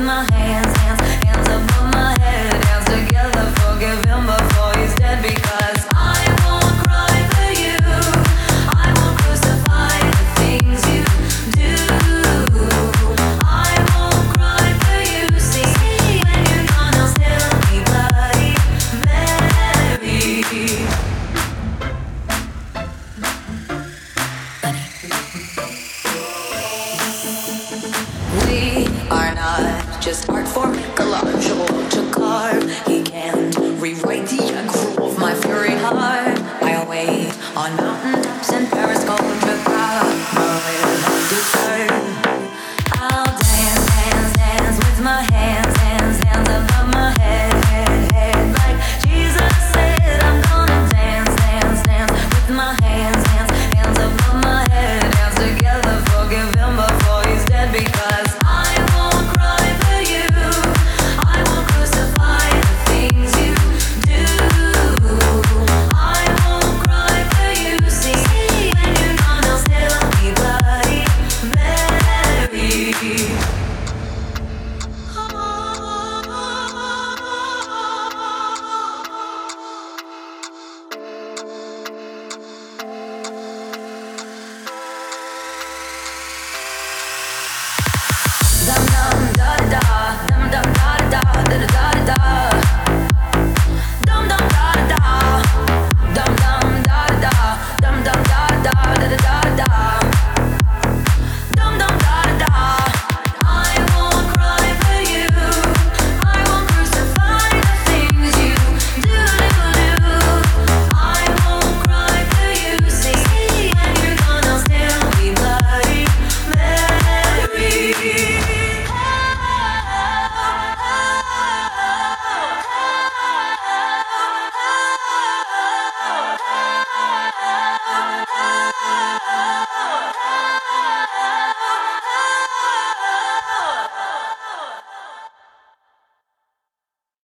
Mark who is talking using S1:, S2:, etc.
S1: my hands. just